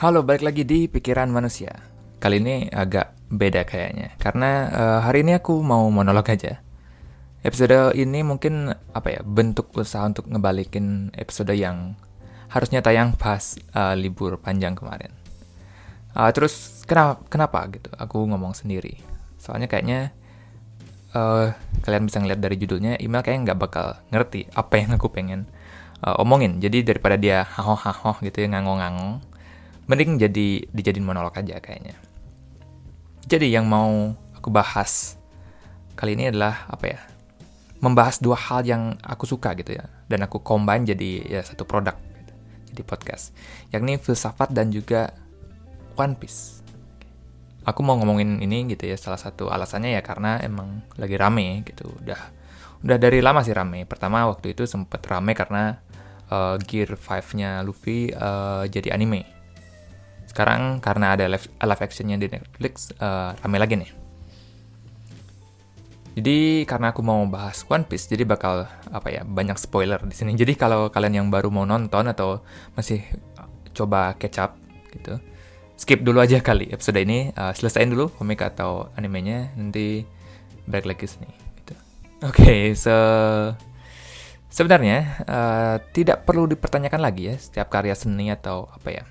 Halo, balik lagi di Pikiran Manusia. Kali ini agak beda kayaknya, karena uh, hari ini aku mau monolog aja. Episode ini mungkin apa ya bentuk usaha untuk ngebalikin episode yang harusnya tayang pas uh, libur panjang kemarin. Uh, terus kenapa kenapa gitu? Aku ngomong sendiri. Soalnya kayaknya uh, kalian bisa ngeliat dari judulnya, email kayaknya nggak bakal ngerti apa yang aku pengen uh, omongin. Jadi daripada dia haho haho gitu ya ngangong-ngangong mending jadi dijadiin monolog aja kayaknya. Jadi yang mau aku bahas kali ini adalah apa ya? Membahas dua hal yang aku suka gitu ya, dan aku combine jadi ya satu produk gitu, jadi podcast, yakni filsafat dan juga One Piece. Aku mau ngomongin ini gitu ya, salah satu alasannya ya karena emang lagi rame gitu, udah udah dari lama sih rame. Pertama waktu itu sempet rame karena uh, Gear 5-nya Luffy uh, jadi anime sekarang karena ada live, live actionnya di Netflix, uh, rame lagi nih. Jadi karena aku mau bahas One Piece, jadi bakal apa ya banyak spoiler di sini. Jadi kalau kalian yang baru mau nonton atau masih coba catch up gitu, skip dulu aja kali episode ini. Uh, selesaiin dulu komik atau animenya, nanti balik lagi sini. Gitu. Oke, okay, so sebenarnya uh, tidak perlu dipertanyakan lagi ya setiap karya seni atau apa ya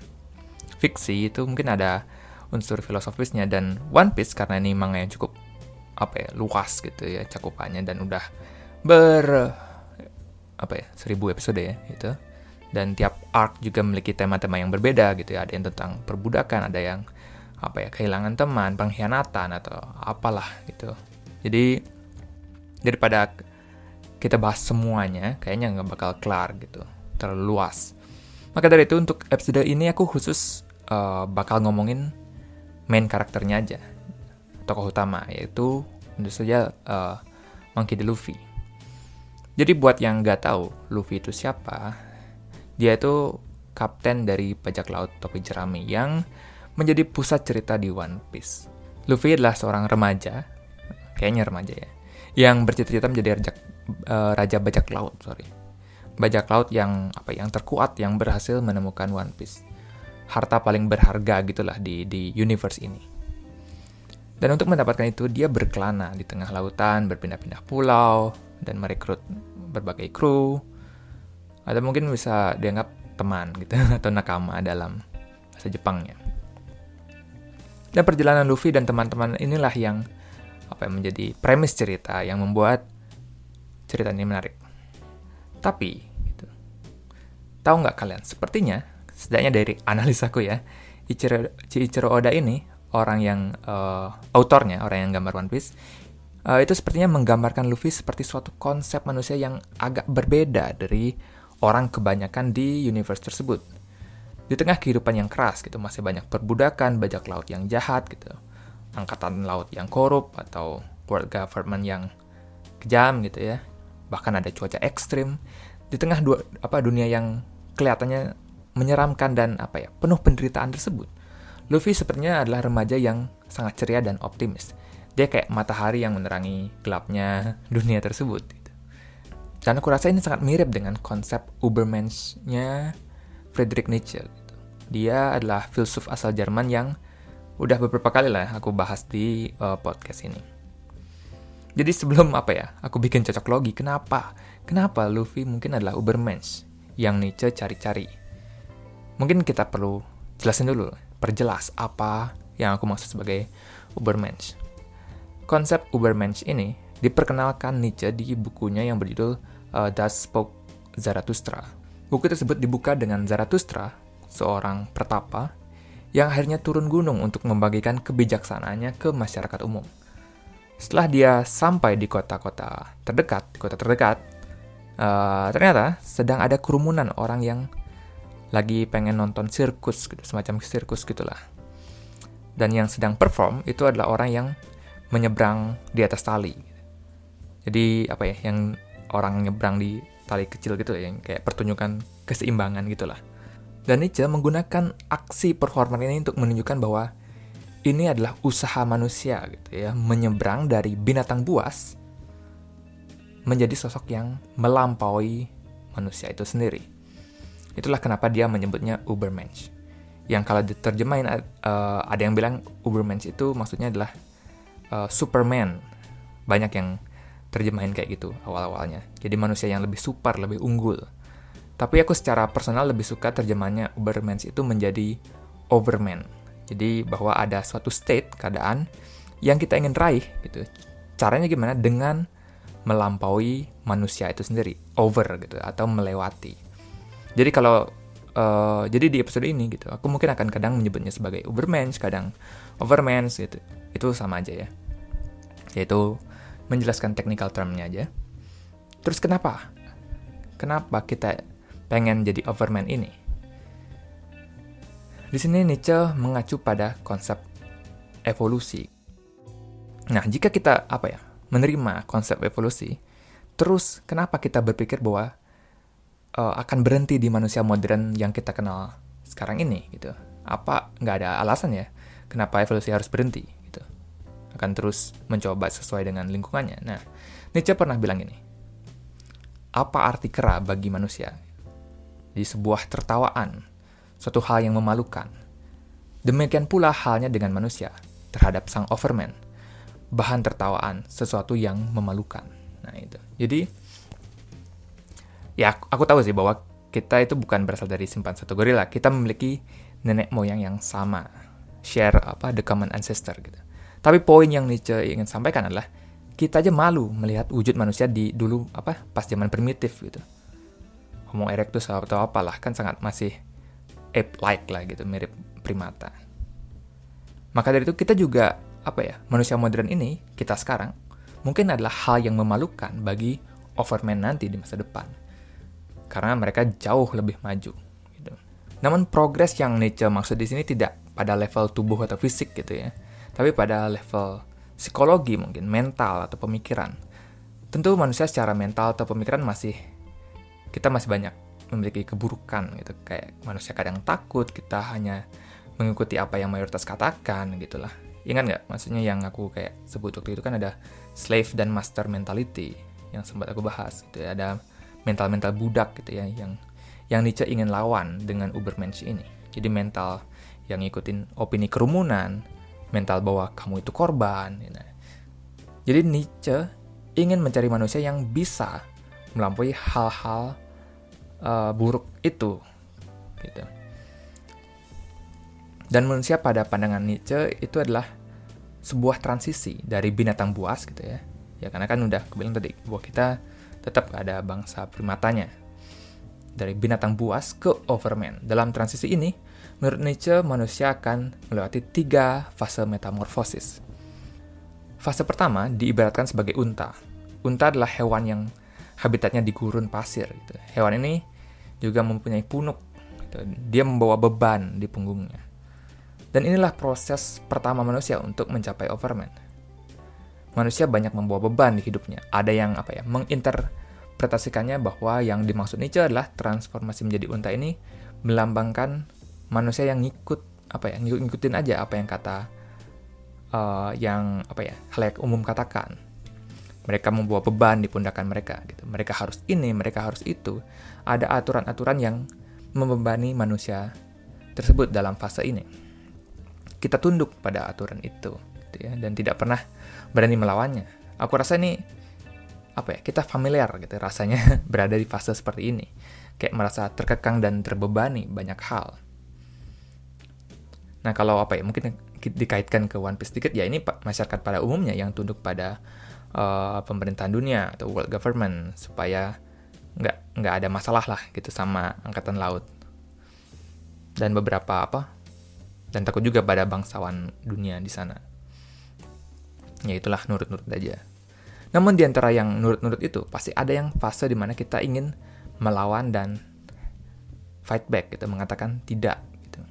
fiksi itu mungkin ada unsur filosofisnya. Dan One Piece karena ini manga yang cukup apa ya luas gitu ya cakupannya dan udah ber apa ya seribu episode ya gitu. Dan tiap arc juga memiliki tema-tema yang berbeda gitu ya. Ada yang tentang perbudakan ada yang apa ya kehilangan teman pengkhianatan atau apalah gitu. Jadi daripada kita bahas semuanya kayaknya nggak bakal kelar gitu. Terlalu luas. Maka dari itu untuk episode ini aku khusus uh, bakal ngomongin main karakternya aja tokoh utama yaitu tentu saja uh, Monkey D. Luffy. Jadi buat yang nggak tahu Luffy itu siapa, dia itu kapten dari bajak laut topi jerami yang menjadi pusat cerita di One Piece. Luffy adalah seorang remaja, kayaknya remaja ya, yang bercita-cita menjadi raja, uh, raja bajak laut, sorry. Bajak laut yang apa yang terkuat yang berhasil menemukan One Piece harta paling berharga gitulah di di universe ini. Dan untuk mendapatkan itu dia berkelana di tengah lautan, berpindah-pindah pulau dan merekrut berbagai kru atau mungkin bisa dianggap teman gitu atau nakama dalam bahasa Jepangnya. Dan perjalanan Luffy dan teman-teman inilah yang apa yang menjadi premis cerita yang membuat cerita ini menarik. Tapi, gitu, tahu nggak kalian? Sepertinya setidaknya dari analisaku ya, Ichiro, Ichiro Oda ini orang yang uh, autornya, orang yang gambar One Piece, uh, itu sepertinya menggambarkan Luffy seperti suatu konsep manusia yang agak berbeda dari orang kebanyakan di universe tersebut. Di tengah kehidupan yang keras gitu, masih banyak perbudakan, bajak laut yang jahat gitu, angkatan laut yang korup atau world government yang kejam gitu ya. Bahkan ada cuaca ekstrim di tengah dua, apa dunia yang kelihatannya menyeramkan dan apa ya penuh penderitaan tersebut. Luffy sepertinya adalah remaja yang sangat ceria dan optimis. Dia kayak matahari yang menerangi gelapnya dunia tersebut. Gitu. Dan aku rasa ini sangat mirip dengan konsep Ubermensch-nya Friedrich Nietzsche. Gitu. Dia adalah filsuf asal Jerman yang udah beberapa kali lah aku bahas di uh, podcast ini. Jadi sebelum apa ya, aku bikin cocok logi, kenapa? Kenapa Luffy mungkin adalah Ubermensch yang Nietzsche cari-cari? Mungkin kita perlu jelasin dulu, perjelas apa yang aku maksud sebagai Ubermensch. Konsep Ubermensch ini diperkenalkan Nietzsche di bukunya yang berjudul uh, Das Spoke Zarathustra. Buku tersebut dibuka dengan Zarathustra, seorang pertapa yang akhirnya turun gunung untuk membagikan kebijaksanaannya ke masyarakat umum. Setelah dia sampai di kota-kota terdekat, kota terdekat, uh, ternyata sedang ada kerumunan orang yang lagi pengen nonton sirkus gitu, semacam sirkus gitulah. Dan yang sedang perform itu adalah orang yang menyeberang di atas tali. Jadi apa ya, yang orang nyebrang di tali kecil gitu ya, yang kayak pertunjukan keseimbangan gitulah. Dan Nietzsche menggunakan aksi performer ini untuk menunjukkan bahwa ini adalah usaha manusia gitu ya, menyeberang dari binatang buas menjadi sosok yang melampaui manusia itu sendiri. Itulah kenapa dia menyebutnya Ubermensch. yang kalau diterjemahin uh, ada yang bilang Ubermensch itu maksudnya adalah uh, Superman. Banyak yang terjemahin kayak gitu awal-awalnya. Jadi manusia yang lebih super, lebih unggul. Tapi aku secara personal lebih suka terjemahannya Ubermensch itu menjadi Overman. Jadi bahwa ada suatu state, keadaan yang kita ingin raih gitu. Caranya gimana? Dengan melampaui manusia itu sendiri, over gitu atau melewati. Jadi kalau uh, jadi di episode ini gitu, aku mungkin akan kadang menyebutnya sebagai Ubermensch, kadang Overman gitu. Itu sama aja ya. Yaitu menjelaskan technical termnya aja. Terus kenapa? Kenapa kita pengen jadi Overman ini? Di sini Nietzsche mengacu pada konsep evolusi. Nah, jika kita apa ya menerima konsep evolusi, terus kenapa kita berpikir bahwa uh, akan berhenti di manusia modern yang kita kenal sekarang ini gitu? Apa nggak ada alasan ya kenapa evolusi harus berhenti gitu? Akan terus mencoba sesuai dengan lingkungannya. Nah, Nietzsche pernah bilang ini. Apa arti kera bagi manusia? Di sebuah tertawaan suatu hal yang memalukan. Demikian pula halnya dengan manusia terhadap sang overman, bahan tertawaan, sesuatu yang memalukan. Nah itu. Jadi, ya aku, aku tahu sih bahwa kita itu bukan berasal dari simpan satu gorila. Kita memiliki nenek moyang yang sama, share apa the common ancestor gitu. Tapi poin yang Nietzsche ingin sampaikan adalah kita aja malu melihat wujud manusia di dulu apa pas zaman primitif gitu. Homo erectus atau apalah kan sangat masih ape-like lah gitu, mirip primata. Maka dari itu kita juga apa ya, manusia modern ini, kita sekarang, mungkin adalah hal yang memalukan bagi overman nanti di masa depan. Karena mereka jauh lebih maju. Gitu. Namun progres yang Nietzsche maksud di sini tidak pada level tubuh atau fisik gitu ya, tapi pada level psikologi mungkin, mental atau pemikiran. Tentu manusia secara mental atau pemikiran masih kita masih banyak memiliki keburukan gitu kayak manusia kadang takut kita hanya mengikuti apa yang mayoritas katakan gitulah ingat nggak maksudnya yang aku kayak sebut waktu itu kan ada slave dan master mentality yang sempat aku bahas gitu ya ada mental mental budak gitu ya yang yang Nietzsche ingin lawan dengan Ubermensch ini jadi mental yang ngikutin opini kerumunan mental bahwa kamu itu korban gitu. jadi Nietzsche ingin mencari manusia yang bisa melampaui hal-hal uh, buruk itu gitu. Dan manusia pada pandangan Nietzsche itu adalah sebuah transisi dari binatang buas gitu ya. Ya karena kan udah kebilang tadi bahwa kita tetap ada bangsa primatanya. Dari binatang buas ke overman. Dalam transisi ini, menurut Nietzsche manusia akan melewati tiga fase metamorfosis. Fase pertama diibaratkan sebagai unta. Unta adalah hewan yang habitatnya di gurun pasir. Gitu. Hewan ini juga mempunyai punuk. Gitu. Dia membawa beban di punggungnya. Dan inilah proses pertama manusia untuk mencapai overman. Manusia banyak membawa beban di hidupnya. Ada yang apa ya menginterpretasikannya bahwa yang dimaksud Nietzsche adalah transformasi menjadi unta ini melambangkan manusia yang ngikut apa ya ngikutin aja apa yang kata uh, yang apa ya halayak umum katakan mereka membawa beban di pundakan mereka gitu. Mereka harus ini, mereka harus itu. Ada aturan-aturan yang membebani manusia tersebut dalam fase ini. Kita tunduk pada aturan itu gitu ya dan tidak pernah berani melawannya. Aku rasa ini apa ya? Kita familiar gitu rasanya berada di fase seperti ini. Kayak merasa terkekang dan terbebani banyak hal. Nah, kalau apa ya? Mungkin dikaitkan ke One Piece sedikit ya ini masyarakat pada umumnya yang tunduk pada uh, pemerintahan dunia atau world government supaya nggak nggak ada masalah lah gitu sama angkatan laut dan beberapa apa dan takut juga pada bangsawan dunia di sana ya itulah nurut-nurut aja namun di antara yang nurut-nurut itu pasti ada yang fase di mana kita ingin melawan dan fight back gitu mengatakan tidak gitu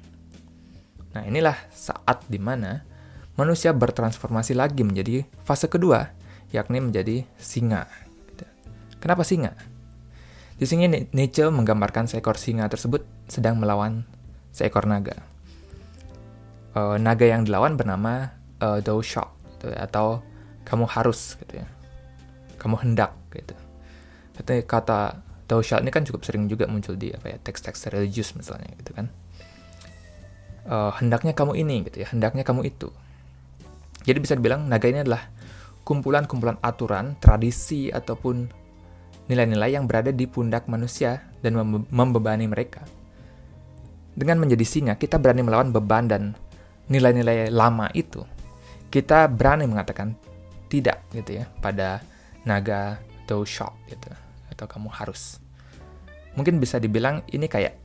nah inilah saat di mana manusia bertransformasi lagi menjadi fase kedua yakni menjadi singa. Gitu. Kenapa singa? Di sini Nietzsche menggambarkan seekor singa tersebut sedang melawan seekor naga. Uh, naga yang dilawan bernama uh, gitu, atau kamu harus gitu ya. Kamu hendak gitu. Kata kata thou shalt ini kan cukup sering juga muncul di apa ya teks-teks religius misalnya gitu kan. uh, hendaknya kamu ini gitu ya, hendaknya kamu itu. Jadi bisa dibilang naga ini adalah kumpulan-kumpulan aturan, tradisi ataupun nilai-nilai yang berada di pundak manusia dan membebani mereka. Dengan menjadi singa, kita berani melawan beban dan nilai-nilai lama itu. Kita berani mengatakan tidak gitu ya pada naga atau shock gitu atau kamu harus. Mungkin bisa dibilang ini kayak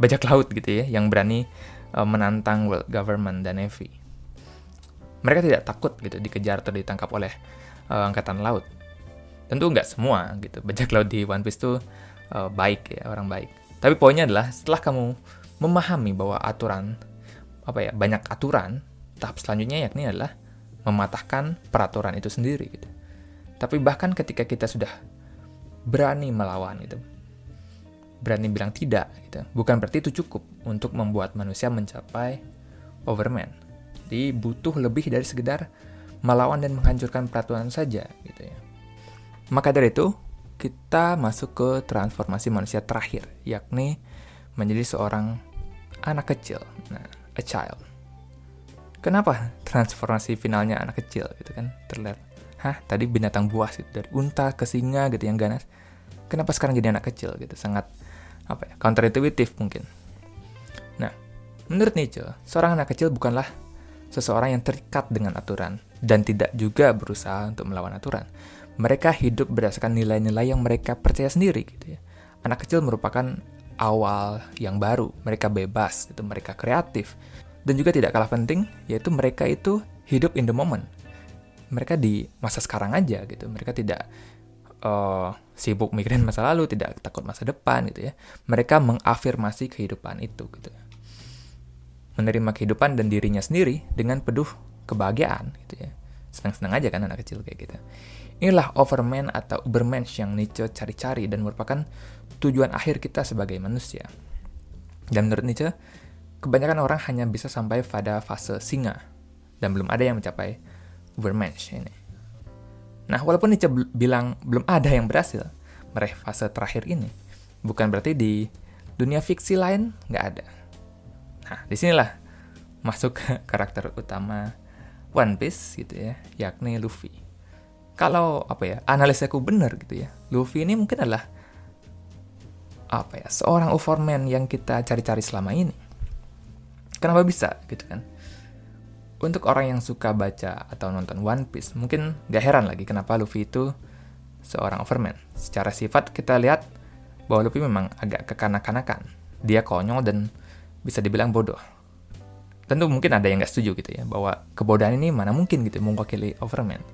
bajak laut gitu ya yang berani uh, menantang world government dan navy. Mereka tidak takut gitu dikejar atau ditangkap oleh uh, angkatan laut. Tentu nggak semua gitu. Bajak laut di One Piece tuh uh, baik ya, orang baik. Tapi poinnya adalah setelah kamu memahami bahwa aturan apa ya, banyak aturan, tahap selanjutnya yakni adalah mematahkan peraturan itu sendiri gitu. Tapi bahkan ketika kita sudah berani melawan gitu, berani bilang tidak gitu. Bukan berarti itu cukup untuk membuat manusia mencapai overman. Jadi butuh lebih dari sekedar melawan dan menghancurkan peraturan saja gitu ya. Maka dari itu, kita masuk ke transformasi manusia terakhir, yakni menjadi seorang anak kecil. Nah, a child. Kenapa transformasi finalnya anak kecil gitu kan? Terlihat, hah tadi binatang buas itu dari unta ke singa gitu yang ganas. Kenapa sekarang jadi anak kecil gitu? Sangat apa ya counterintuitif mungkin. Nah, menurut Nietzsche, seorang anak kecil bukanlah seseorang yang terikat dengan aturan dan tidak juga berusaha untuk melawan aturan. Mereka hidup berdasarkan nilai-nilai yang mereka percaya sendiri gitu ya. Anak kecil merupakan awal yang baru, mereka bebas gitu, mereka kreatif. Dan juga tidak kalah penting yaitu mereka itu hidup in the moment. Mereka di masa sekarang aja gitu. Mereka tidak uh, sibuk mikirin masa lalu, tidak takut masa depan gitu ya. Mereka mengafirmasi kehidupan itu gitu. Menerima kehidupan dan dirinya sendiri dengan penuh kebahagiaan gitu ya. Senang-senang aja kan anak kecil kayak gitu. Inilah overman atau ubermensch yang Nietzsche cari-cari dan merupakan tujuan akhir kita sebagai manusia. Dan menurut Nietzsche, kebanyakan orang hanya bisa sampai pada fase singa dan belum ada yang mencapai ubermensch ini. Nah, walaupun Nietzsche bilang belum ada yang berhasil meraih fase terakhir ini, bukan berarti di dunia fiksi lain nggak ada. Nah, di sinilah masuk ke karakter utama One Piece gitu ya, yakni Luffy. Kalau apa ya, analisaku benar gitu ya, Luffy ini mungkin adalah apa ya, seorang overman yang kita cari-cari selama ini. Kenapa bisa gitu kan? untuk orang yang suka baca atau nonton One Piece, mungkin gak heran lagi kenapa Luffy itu seorang overman. Secara sifat kita lihat bahwa Luffy memang agak kekanak-kanakan. Dia konyol dan bisa dibilang bodoh. Tentu mungkin ada yang gak setuju gitu ya, bahwa kebodohan ini mana mungkin gitu mewakili overman.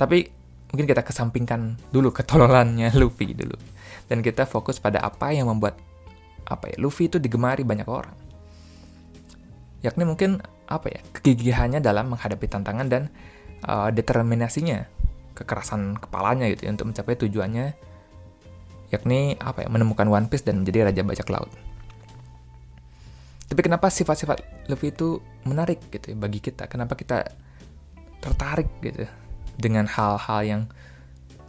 Tapi mungkin kita kesampingkan dulu ketololannya Luffy dulu. Dan kita fokus pada apa yang membuat apa ya Luffy itu digemari banyak orang. Yakni mungkin apa ya kegigihannya dalam menghadapi tantangan dan uh, determinasinya kekerasan kepalanya gitu ya, untuk mencapai tujuannya yakni apa ya menemukan One Piece dan menjadi raja bajak laut. Tapi kenapa sifat-sifat Luffy itu menarik gitu ya bagi kita? Kenapa kita tertarik gitu dengan hal-hal yang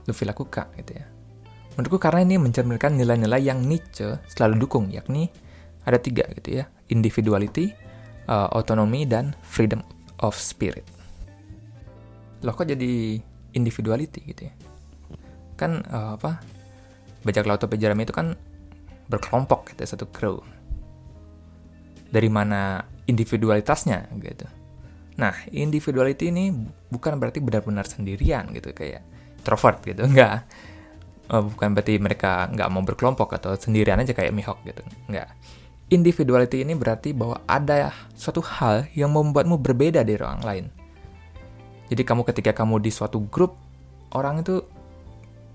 Luffy lakukan gitu ya? Menurutku karena ini mencerminkan nilai-nilai yang Nietzsche selalu dukung, yakni ada tiga gitu ya, individuality, uh, dan freedom of spirit. Loh kok jadi individuality gitu ya? Kan uh, apa? Bajak laut topi jerami itu kan berkelompok gitu satu crew. Dari mana individualitasnya gitu. Nah, individuality ini bukan berarti benar-benar sendirian gitu kayak introvert gitu, enggak. Uh, bukan berarti mereka nggak mau berkelompok atau sendirian aja kayak Mihawk gitu, enggak individuality ini berarti bahwa ada suatu hal yang membuatmu berbeda dari orang lain. Jadi kamu ketika kamu di suatu grup, orang itu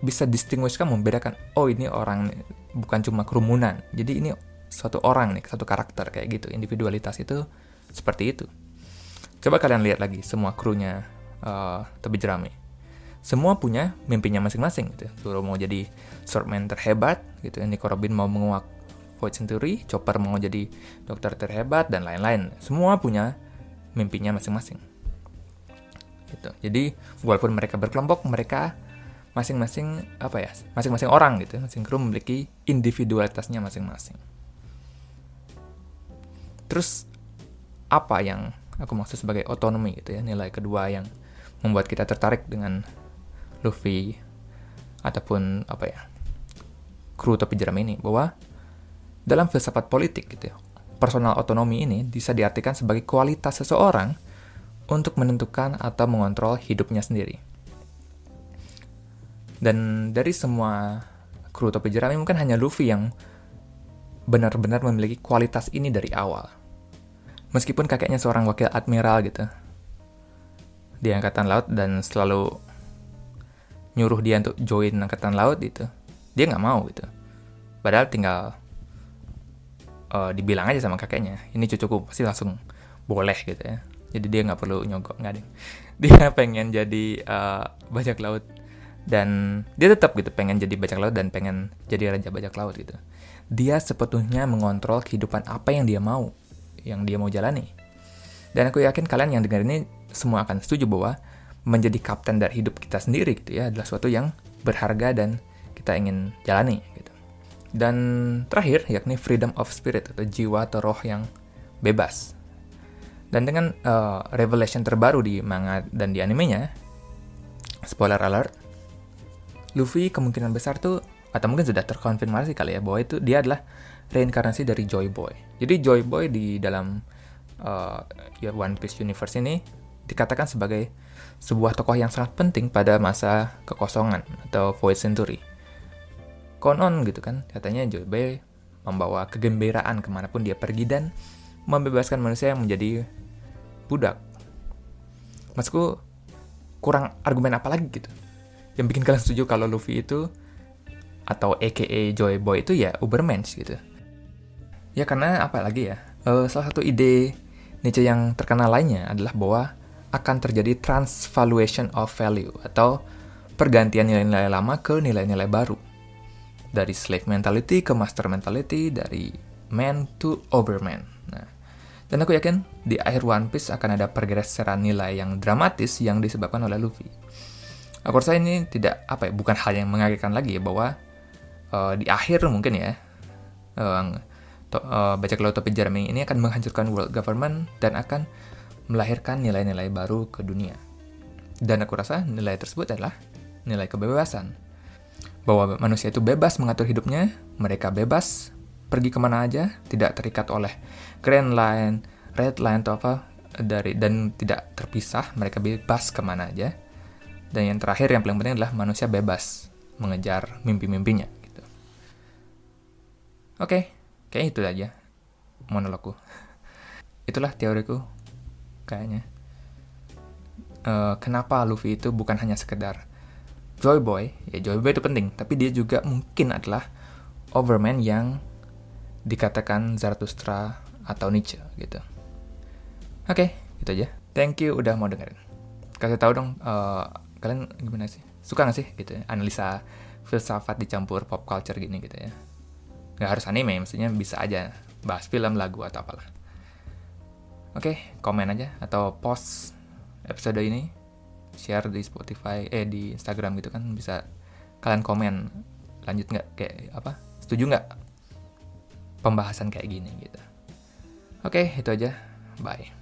bisa distinguish kamu, membedakan, oh ini orang bukan cuma kerumunan. Jadi ini suatu orang nih, satu karakter kayak gitu. Individualitas itu seperti itu. Coba kalian lihat lagi semua krunya uh, Tobi Jerami. Semua punya mimpinya masing-masing gitu. Suruh mau jadi swordman terhebat gitu. Nico Robin mau menguak Void Century, Chopper mau jadi dokter terhebat, dan lain-lain. Semua punya mimpinya masing-masing. Gitu. Jadi, walaupun mereka berkelompok, mereka masing-masing apa ya masing-masing orang gitu masing kru memiliki individualitasnya masing-masing Terus apa yang aku maksud sebagai otonomi gitu ya, nilai kedua yang membuat kita tertarik dengan Luffy ataupun apa ya kru topi jerami ini bahwa dalam filsafat politik gitu ya, personal otonomi ini bisa diartikan sebagai kualitas seseorang untuk menentukan atau mengontrol hidupnya sendiri. Dan dari semua kru topi jerami mungkin hanya Luffy yang benar-benar memiliki kualitas ini dari awal. Meskipun kakeknya seorang wakil admiral gitu. Di angkatan laut dan selalu nyuruh dia untuk join angkatan laut gitu. Dia nggak mau gitu. Padahal tinggal uh, dibilang aja sama kakeknya, ini cucuku pasti langsung boleh gitu ya. Jadi dia nggak perlu nyogok nggak deh. Dia pengen jadi uh, bajak laut dan dia tetap gitu pengen jadi bajak laut dan pengen jadi raja bajak laut gitu dia sebetulnya mengontrol kehidupan apa yang dia mau yang dia mau jalani dan aku yakin kalian yang dengar ini semua akan setuju bahwa menjadi kapten dari hidup kita sendiri gitu ya adalah suatu yang berharga dan kita ingin jalani gitu dan terakhir yakni freedom of spirit atau jiwa atau roh yang bebas dan dengan uh, revelation terbaru di manga dan di animenya spoiler alert Luffy kemungkinan besar tuh atau mungkin sudah terkonfirmasi kali ya bahwa itu dia adalah reinkarnasi dari Joy Boy. Jadi Joy Boy di dalam uh, One Piece Universe ini dikatakan sebagai sebuah tokoh yang sangat penting pada masa kekosongan atau Void Century. Konon gitu kan, katanya Joy Boy membawa kegembiraan ke mana pun dia pergi dan membebaskan manusia yang menjadi budak. Masku kurang argumen apa lagi gitu yang bikin kalian setuju kalau Luffy itu atau AKA Joy Boy itu ya Ubermensch gitu. Ya karena apa lagi ya? Uh, salah satu ide Nietzsche yang terkenal lainnya adalah bahwa akan terjadi transvaluation of value atau pergantian nilai-nilai lama ke nilai-nilai baru. Dari slave mentality ke master mentality, dari man to overman. Nah, dan aku yakin di akhir One Piece akan ada pergeseran nilai yang dramatis yang disebabkan oleh Luffy. Aku rasa ini tidak apa ya, bukan hal yang mengagetkan lagi ya bahwa uh, di akhir mungkin ya uh, to, uh, bajak laut topi jerami ini akan menghancurkan world government dan akan melahirkan nilai-nilai baru ke dunia. Dan aku rasa nilai tersebut adalah nilai kebebasan. Bahwa manusia itu bebas mengatur hidupnya, mereka bebas pergi ke mana aja, tidak terikat oleh Grand Line, Red Line atau apa dari dan tidak terpisah, mereka bebas ke mana aja dan yang terakhir yang paling penting adalah manusia bebas mengejar mimpi-mimpinya. Gitu. Oke, okay, kayak itu aja monologku. Itulah teoriku, kayaknya. Uh, kenapa Luffy itu bukan hanya sekedar Joy Boy? Ya Joy Boy itu penting, tapi dia juga mungkin adalah Overman yang dikatakan Zarathustra atau Nietzsche gitu. Oke, okay, itu aja. Thank you udah mau dengerin. Kasih tahu dong uh, kalian gimana sih suka gak sih gitu ya analisa filsafat dicampur pop culture gini gitu ya nggak harus anime maksudnya bisa aja bahas film lagu atau apalah oke komen aja atau post episode ini share di Spotify eh di Instagram gitu kan bisa kalian komen lanjut nggak? Kayak apa? Setuju nggak pembahasan kayak gini gitu? Oke itu aja. Bye